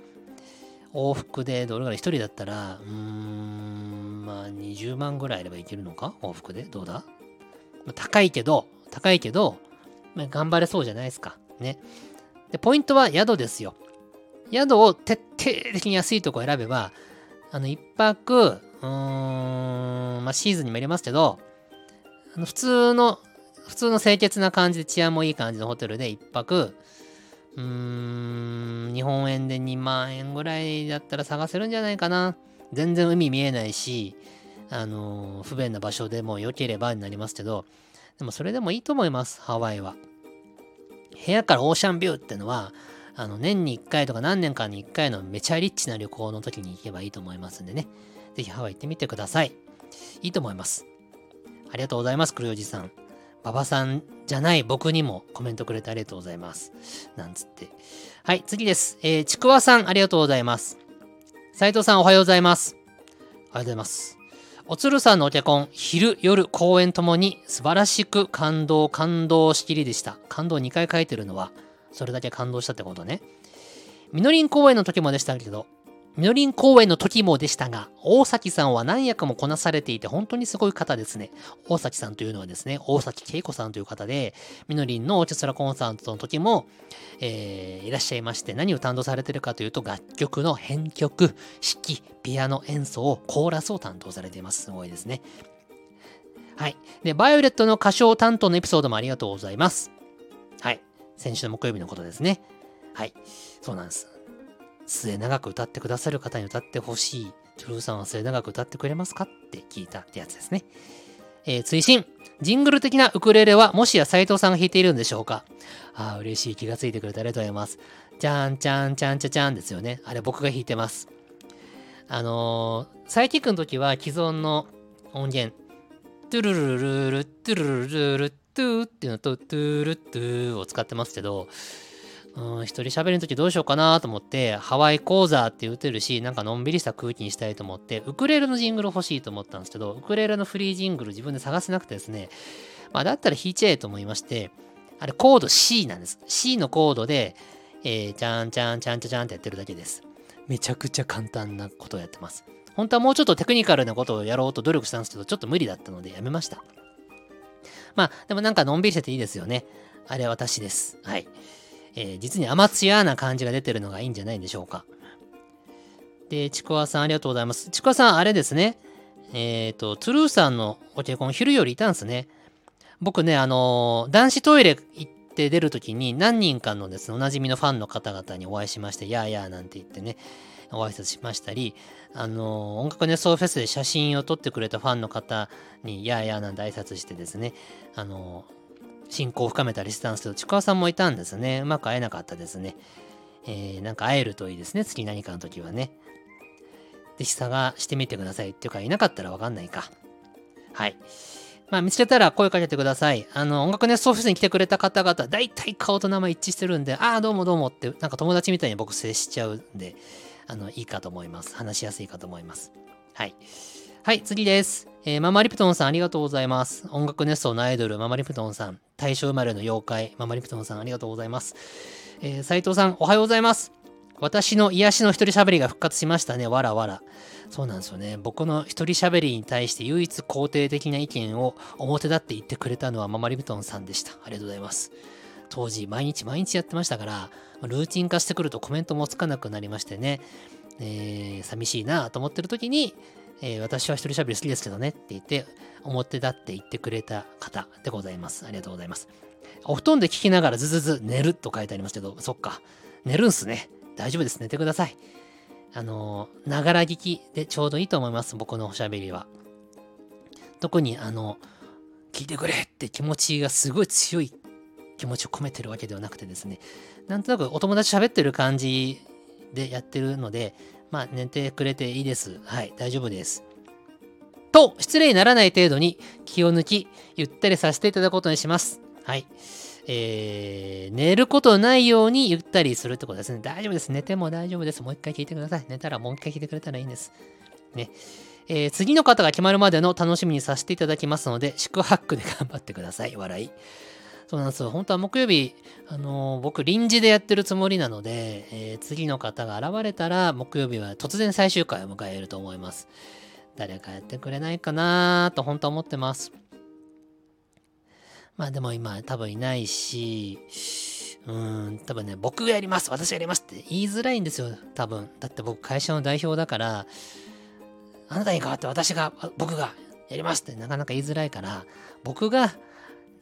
S1: 往復でどれぐらい1人だったら、うーん、20万ぐらいあればいけるのか？往復で？どうだ、まあ、高いけど、高いけど、まあ、頑張れそうじゃないですか。ね。で、ポイントは宿ですよ。宿を徹底的に安いとこ選べば、あの、一泊、うーん、まあ、シーズンにも入れますけど、あの普通の、普通の清潔な感じで治安もいい感じのホテルで一泊、うーん、日本円で2万円ぐらいだったら探せるんじゃないかな。全然海見えないし、あの、不便な場所でも良ければになりますけど、でもそれでもいいと思います、ハワイは。部屋からオーシャンビューってのは、あの、年に1回とか何年かに1回のめちゃリッチな旅行の時に行けばいいと思いますんでね。ぜひハワイ行ってみてください。いいと思います。ありがとうございます、黒おじさん。馬場さんじゃない僕にもコメントくれてありがとうございます。なんつって。はい、次です。えー、ちくわさん、ありがとうございます。斉藤さん、おはようございます。おはようございます。おつるさんのお手本、昼、夜、公演ともに素晴らしく感動、感動しきりでした。感動2回書いてるのは、それだけ感動したってことね。みのりん公演の時もでしたけど、みのりん公演の時もでしたが、大崎さんは何役もこなされていて本当にすごい方ですね。大崎さんというのはですね、大崎恵子さんという方で、みのりんのオーケストラコンサートの時も、えー、いらっしゃいまして、何を担当されてるかというと、楽曲の編曲、指揮、ピアノ演奏、コーラスを担当されています。すごいですね。はい。で、バイオレットの歌唱担当のエピソードもありがとうございます。はい。先週の木曜日のことですね。はい。そうなんです。末長く歌ってくださる方に歌ってほしい。トゥルーさんは末長く歌ってくれますかって聞いたってやつですね。えー、追伸。ジングル的なウクレレはもしや斎藤さんが弾いているんでしょうかああ、嬉しい。気がついてくれてありがとうございます。じゃんちゃんちゃんちゃちゃんですよね。あれ僕が弾いてます。あのー、サイキックの時は既存の音源、トゥルルルルトゥルルルルトゥーっていうのとトゥルトゥーを使ってますけど、うん、一人喋りの時どうしようかなと思って、ハワイ講座って謳ってるし、なんかのんびりした空気にしたいと思って、ウクレレのジングル欲しいと思ったんですけど、ウクレレのフリージングル自分で探せなくてですね、まあだったら弾いちゃえと思いまして、あれコード C なんです。C のコードで、えー、ちゃんちゃんちゃんちゃちゃんってやってるだけです。めちゃくちゃ簡単なことをやってます。本当はもうちょっとテクニカルなことをやろうと努力したんですけど、ちょっと無理だったのでやめました。まあ、でもなんかのんびりしてていいですよね。あれは私です。はい。えー、実にアマチュアな感じが出てるのがいいんじゃないでしょうか。で、ちくわさんありがとうございます。ちくわさん、あれですね。えっ、ー、と、トゥルーさんのお結婚、昼よりいたんですね。僕ね、あのー、男子トイレ行って出るときに何人かのですね、おなじみのファンの方々にお会いしまして、やーやーなんて言ってね、ご挨拶しましたり、あのー、音楽熱奏フェスで写真を撮ってくれたファンの方に、やーやーなんて挨拶してですね、あのー、親交を深めたりしてたんですけど、ちくわさんもいたんですね。うまく会えなかったですね。えー、なんか会えるといいですね。次何かの時はね。ぜひ探してみてください。っていうか、いなかったらわかんないか。はい。まあ、見つけたら声かけてください。あの、音楽ネストオフィスに来てくれた方々、だいたい顔と名前一致してるんで、ああ、どうもどうもって、なんか友達みたいに僕接しちゃうんで、あの、いいかと思います。話しやすいかと思います。はい。はい、次です。えー、ママリプトンさんありがとうございます。音楽熱奏のアイドル、ママリプトンさん。大正生まれの妖怪、ママリプトンさんありがとうございます。えー、斉藤さん、おはようございます。私の癒しの一人喋りが復活しましたね。わらわら。そうなんですよね。僕の一人喋りに対して唯一肯定的な意見を表立って言ってくれたのはママリプトンさんでした。ありがとうございます。当時、毎日毎日やってましたから、ルーチン化してくるとコメントもつかなくなりましてね。えー、寂しいなと思ってる時に、えー、私は一人喋り好きですけどねって言って、表立って言ってくれた方でございます。ありがとうございます。お布団で聞きながらズズズ寝ると書いてありますけど、そっか。寝るんすね。大丈夫です。寝てください。あのながら聞きでちょうどいいと思います。僕のおしゃべりは。特に、あの、聞いてくれって気持ちがすごい強い気持ちを込めてるわけではなくてですね、なんとなくお友達喋ってる感じでやってるので、まあ寝てくれていいです。はい、大丈夫です。と、失礼にならない程度に気を抜き、ゆったりさせていただくことにします。はい。えー、寝ることないようにゆったりするってことですね。大丈夫です。寝ても大丈夫です。もう一回聞いてください。寝たらもう一回聞いてくれたらいいんです。ね。えー、次の方が決まるまでの楽しみにさせていただきますので、宿泊で頑張ってください。笑い。そうなんですよ。本当は木曜日、あのー、僕臨時でやってるつもりなので、えー、次の方が現れたら、木曜日は突然最終回を迎えると思います。誰かやってくれないかなと本当は思ってます。まあでも今多分いないし、うん、多分ね、僕がやります、私がやりますって言いづらいんですよ、多分。だって僕会社の代表だから、あなたに代わって私が、僕がやりますってなかなか言いづらいから、僕が、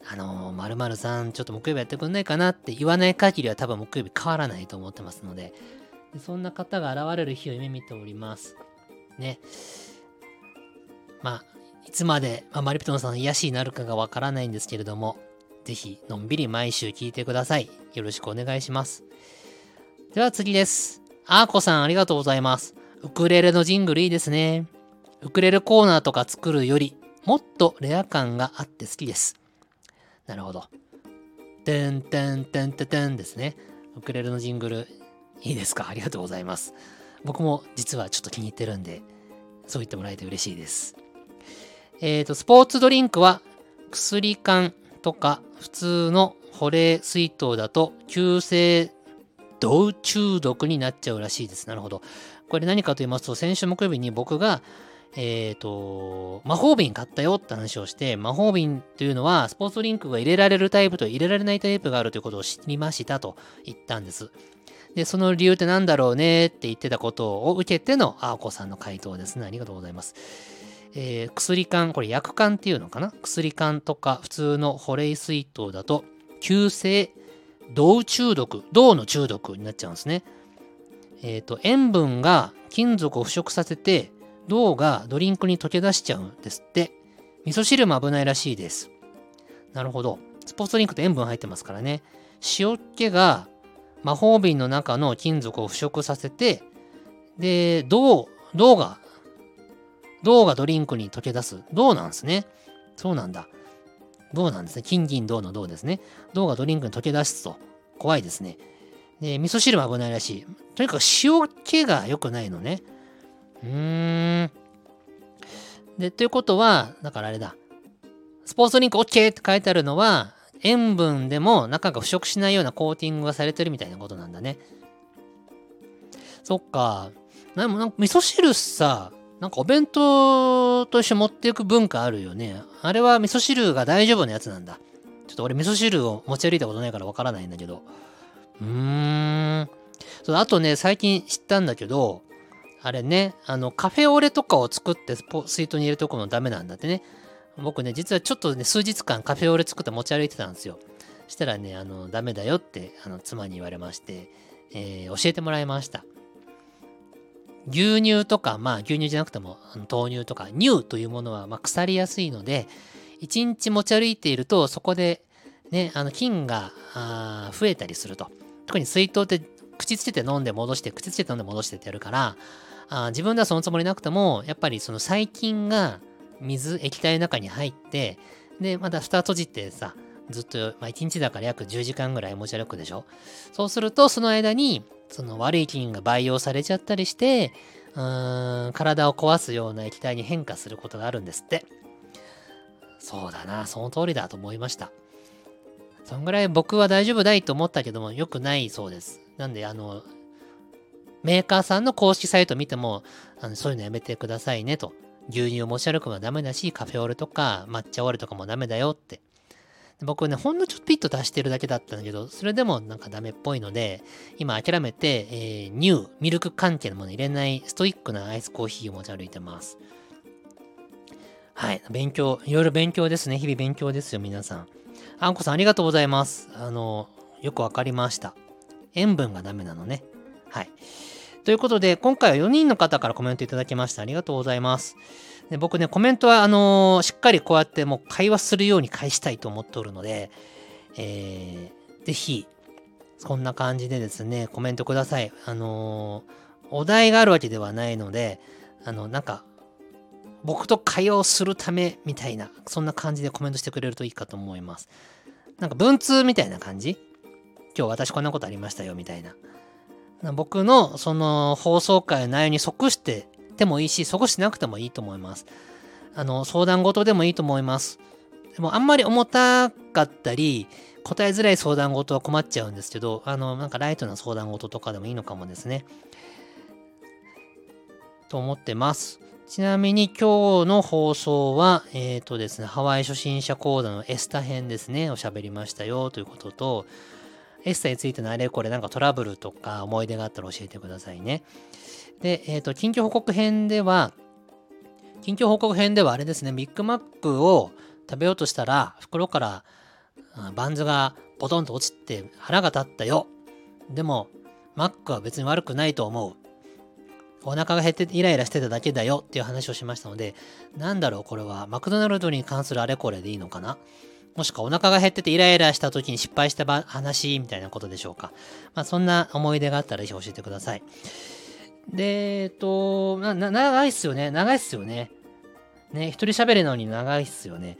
S1: あのー、〇〇さん、ちょっと木曜日やってくんないかなって言わない限りは多分木曜日変わらないと思ってますので、でそんな方が現れる日を夢見ております。ね。まあ、いつまで、まあ、マリピトンさんの癒しになるかがわからないんですけれども、ぜひ、のんびり毎週聞いてください。よろしくお願いします。では次です。あーこさん、ありがとうございます。ウクレレのジングルいいですね。ウクレレコーナーとか作るより、もっとレア感があって好きです。なるほど。てんてんてんてんてんですね。ウクレレのジングル、いいですか？ありがとうございます。僕も実はちょっと気に入ってるんで、そう言ってもらえて嬉しいです。えっ、ー、と、スポーツドリンクは薬缶とか普通の保冷水筒だと急性銅中毒になっちゃうらしいです。なるほど。これ何かと言いますと、先週木曜日に僕が、えっ、ー、と、魔法瓶買ったよって話をして、魔法瓶というのはスポーツドリンクが入れられるタイプと入れられないタイプがあるということを知りましたと言ったんです。で、その理由って何だろうねって言ってたことを受けてのアーコさんの回答ですね。ありがとうございます。えー、薬缶、これ薬缶っていうのかな？薬缶とか普通の保冷水筒だと急性銅中毒、銅の中毒になっちゃうんですね。えっ、ー、と、塩分が金属を腐食させて銅がドリンクに溶け出しちゃうんですって。味噌汁も危ないらしいです。なるほど。スポーツドリンクって塩分入ってますからね。塩気が魔法瓶の中の金属を腐食させて、で、銅、銅が銅がドリンクに溶け出す。銅なんですね。そうなんだ。銅なんですね。金銀銅の銅ですね。銅がドリンクに溶け出すと。怖いですね。で、味噌汁も危ないらしい。とにかく塩気が良くないのね。うーん。で、ということは、だからあれだ。スポーツドリンク OK って書いてあるのは、塩分でも中が腐食しないようなコーティングがされてるみたいなことなんだね。そっか。なんか味噌汁さ、なんかお弁当として持っていく文化あるよね。あれは味噌汁が大丈夫なやつなんだ。ちょっと俺味噌汁を持ち歩いたことないからわからないんだけど。うーん。そうあとね、最近知ったんだけど、あれね、あの、カフェオレとかを作って水筒に入れておくのダメなんだってね。僕ね、実はちょっとね、数日間カフェオレ作って持ち歩いてたんですよ。したらね、あの、ダメだよって、あの、妻に言われまして、えー、教えてもらいました。牛乳とか、まあ牛乳じゃなくても豆乳とか乳というものはまあ腐りやすいので、1日持ち歩いているとそこでね、あの菌が増えたりすると。特に水筒って口つけて飲んで戻して、口つけて飲んで戻してってやるから、あ自分ではそのつもりなくても、やっぱりその細菌が水、液体の中に入って、で、また蓋閉じてさ、ずっと、まあ、1日だから約10時間ぐらい持ち歩くでしょ？そうすると、その間に、その悪い菌が培養されちゃったりして、うーん、体を壊すような液体に変化することがあるんですって。そうだな、その通りだと思いました。そんぐらい僕は大丈夫だいと思ったけども、良くないそうです。なんで、あの、メーカーさんの公式サイト見ても、あのそういうのやめてくださいねと。牛乳を持ち歩くのはダメだし、カフェオレとか抹茶オレとかもダメだよって僕ね、ほんのちょっとピッと足してるだけだったんだけど、それでもなんかダメっぽいので、今諦めて、えー、乳、ミルク関係のもの入れないストイックなアイスコーヒーを持ち歩いてます。はい、勉強、いろいろ勉強ですね。日々勉強ですよ、皆さん。あんこさんありがとうございます。あの、よくわかりました。塩分がダメなのね。はい。ということで、今回は4人の方からコメントいただきました。ありがとうございます。で僕ね、コメントは、あのー、しっかりこうやってもう会話するように返したいと思っておるので、えー、ぜひ、こんな感じでですね、コメントください。あのー、お題があるわけではないので、あの、なんか、僕と会話をするためみたいな、そんな感じでコメントしてくれるといいかと思います。なんか文通みたいな感じ？今日私こんなことありましたよみたいな。僕のその放送回の内容に即しててもいいし、即しなくてもいいと思います。あの、相談事でもいいと思います。でもあんまり重たかったり、答えづらい相談事は困っちゃうんですけど、あの、なんかライトな相談事とかでもいいのかもですね。と思ってます。ちなみに今日の放送は、えっ、ー、とですね、ハワイ初心者講座のエスタ編ですね、おしゃべりましたよということと、エスタについてのあれこれなんかトラブルとか思い出があったら教えてくださいね。で、えっ、ー、と、近況報告編では、近況報告編ではあれですね、ビッグマックを食べようとしたら、袋からバンズがポトンと落ちて腹が立ったよ。でも、マックは別に悪くないと思う。お腹が減ってイライラしてただけだよっていう話をしましたので、なんだろうこれはマクドナルドに関するあれこれでいいのかな？もしくはお腹が減っててイライラした時に失敗した話みたいなことでしょうか。まあそんな思い出があったらぜひ教えてください。で、えっと、な、長いっすよね。長いっすよね。ね、一人喋るのに長いっすよね。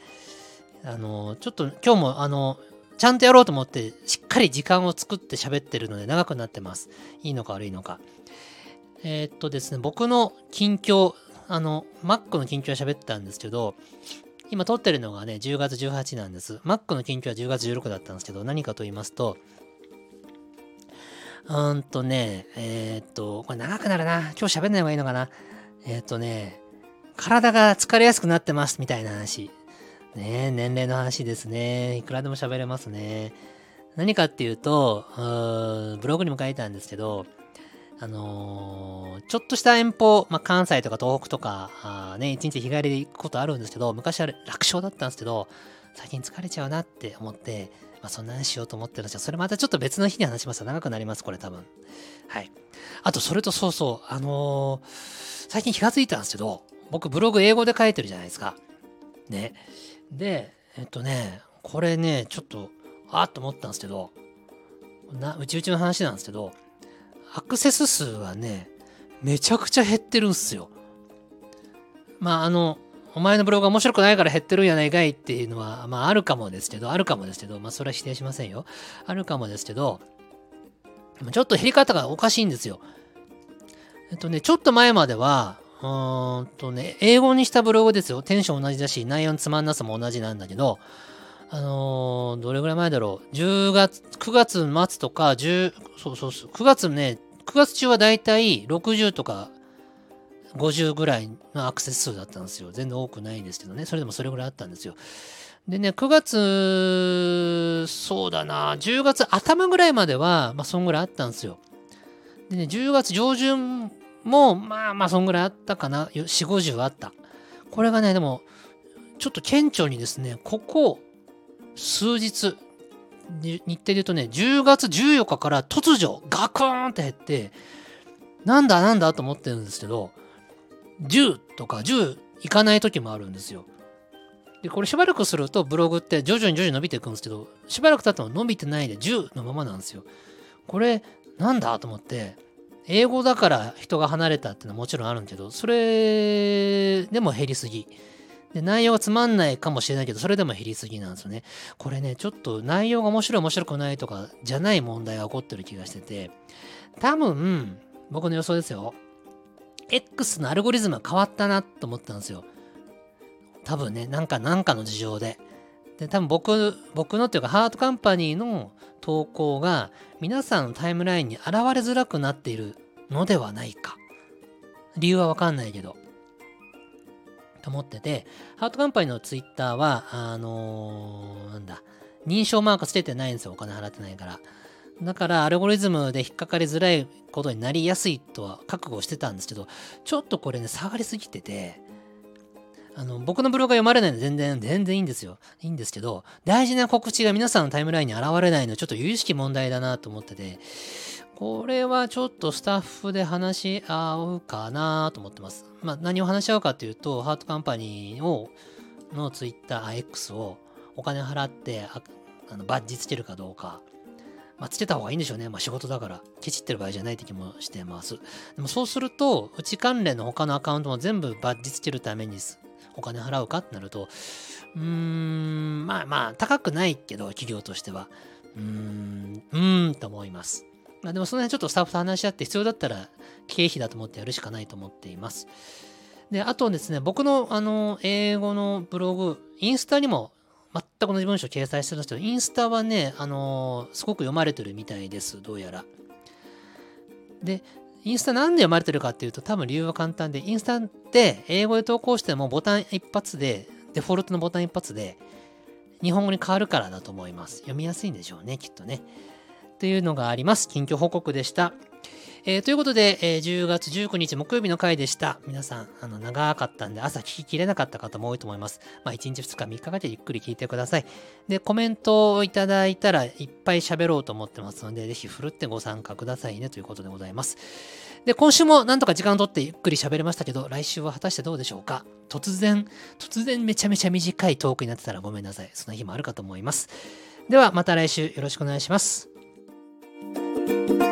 S1: あの、ちょっと今日もあの、ちゃんとやろうと思ってしっかり時間を作って喋ってるので長くなってます。いいのか悪いのか。えー、っとですね、僕の近況、あの、Mac の近況は喋ったんですけど、今撮ってるのがね、10月18なんです。Mac の近況は10月16だったんですけど、何かと言いますと、うーんとね、えー、っと、これ長くなるな。今日喋んない方がいいのかな。えー、っとね、体が疲れやすくなってますみたいな話。ね年齢の話ですね。いくらでも喋れますね。何かっていうと、うブログにも書いたんですけど、あのー、ちょっとした遠方、まあ、関西とか東北とか、あね、一日日帰りで行くことあるんですけど、昔は楽勝だったんですけど、最近疲れちゃうなって思って、まあ、そんな話しようと思ってるんですよ。それまたちょっと別の日に話します長くなります、これ多分。はい。あと、それとそうそう、あのー、最近気がついたんですけど、僕ブログ英語で書いてるじゃないですか。ね。で、えっとね、これね、ちょっと、あっと思ったんですけど、な、うちうちの話なんですけど、アクセス数はね、めちゃくちゃ減ってるんすよ。まあ、あの、お前のブログが面白くないから減ってるんやないかいっていうのは、まあ、あるかもですけど、あるかもですけど、まあ、それは否定しませんよ。あるかもですけど、ちょっと減り方がおかしいんですよ。えっとね、ちょっと前までは、うーんとね、英語にしたブログですよ。テンション同じだし、内容のつまんなさも同じなんだけど、あのー、どれぐらい前だろう。10月、9月末とか、10、そうそうそう、9月ね、9月中はだいたい60とか50ぐらいのアクセス数だったんですよ。全然多くないんですけどね。それでもそれぐらいあったんですよ。でね、9月、そうだな、10月頭ぐらいまでは、まあ、そんぐらいあったんですよ。でね、10月上旬も、まあまあ、そんぐらいあったかな。4、50あった。これがね、でも、ちょっと顕著にですね、ここ、数日、日程で言うとね、10月14日から突如、ガクーンって減って、なんだなんだと思ってるんですけど、10とか10いかない時もあるんですよ。で、これしばらくするとブログって徐々に徐々に伸びていくんですけど、しばらく経っても伸びてないで10のままなんですよ。これ、なんだと思って、英語だから人が離れたっていうのはもちろんあるんけど、それでも減りすぎ。で、内容がつまんないかもしれないけど、それでも減りすぎなんですよね。これね、ちょっと内容が面白い面白くないとかじゃない問題が起こってる気がしてて、多分、僕の予想ですよ。X のアルゴリズムが変わったなと思ったんですよ。多分ね、なんか、なんかの事情で。で、多分僕、僕のっていうか、ハートカンパニーの投稿が皆さんのタイムラインに現れづらくなっているのではないか。理由はわかんないけど。と思ってて、ハートカンパニーのツイッターは、あのー、なんだ、認証マークつけてないんですよ。お金払ってないから。だからアルゴリズムで引っかかりづらいことになりやすいとは覚悟してたんですけど、ちょっとこれね、下がりすぎてて、あの、僕のブログが読まれないので全然、全然いいんですよ。いいんですけど、大事な告知が皆さんのタイムラインに現れないのはちょっと有意識問題だなと思ってて、これはちょっとスタッフで話し合うかなと思ってます。まあ、何を話し合うかというと、ハートカンパニーを、のツイッター X をお金払ってああのバッジつけるかどうか。まあ、つけた方がいいんでしょうね。まあ、仕事だから。ケチってる場合じゃないって気もしてます。でもそうすると、うち関連の他のアカウントも全部バッジつけるためにお金払うかってなると、うーん、まあまあ、高くないけど、企業としては。うーん、うーんと思います。まあでもその辺ちょっとスタッフと話し合って必要だったら経費だと思ってやるしかないと思っています。で、あとですね、僕のあの、英語のブログ、インスタにも全く同じ文章掲載してるんですけど、インスタはね、あのすごく読まれてるみたいです、どうやら。で、インスタなんで読まれてるかっていうと、多分理由は簡単で、インスタって英語で投稿してもボタン一発で、デフォルトのボタン一発で、日本語に変わるからだと思います。読みやすいんでしょうね、きっとね。というのがあります。近況報告でした。えー、ということで、えー、10月19日木曜日の回でした。皆さん、あの、長かったんで朝聞ききれなかった方も多いと思います。まあ、1日2日3日かけてゆっくり聞いてください。で、コメントをいただいたらいっぱい喋ろうと思ってますので、ぜひふるってご参加くださいねということでございます。で、今週もなんとか時間をとってゆっくり喋れましたけど、来週は果たしてどうでしょうか？突然、突然めちゃめちゃ短いトークになってたらごめんなさい。そんな日もあるかと思います。では、また来週よろしくお願いします。Thank you.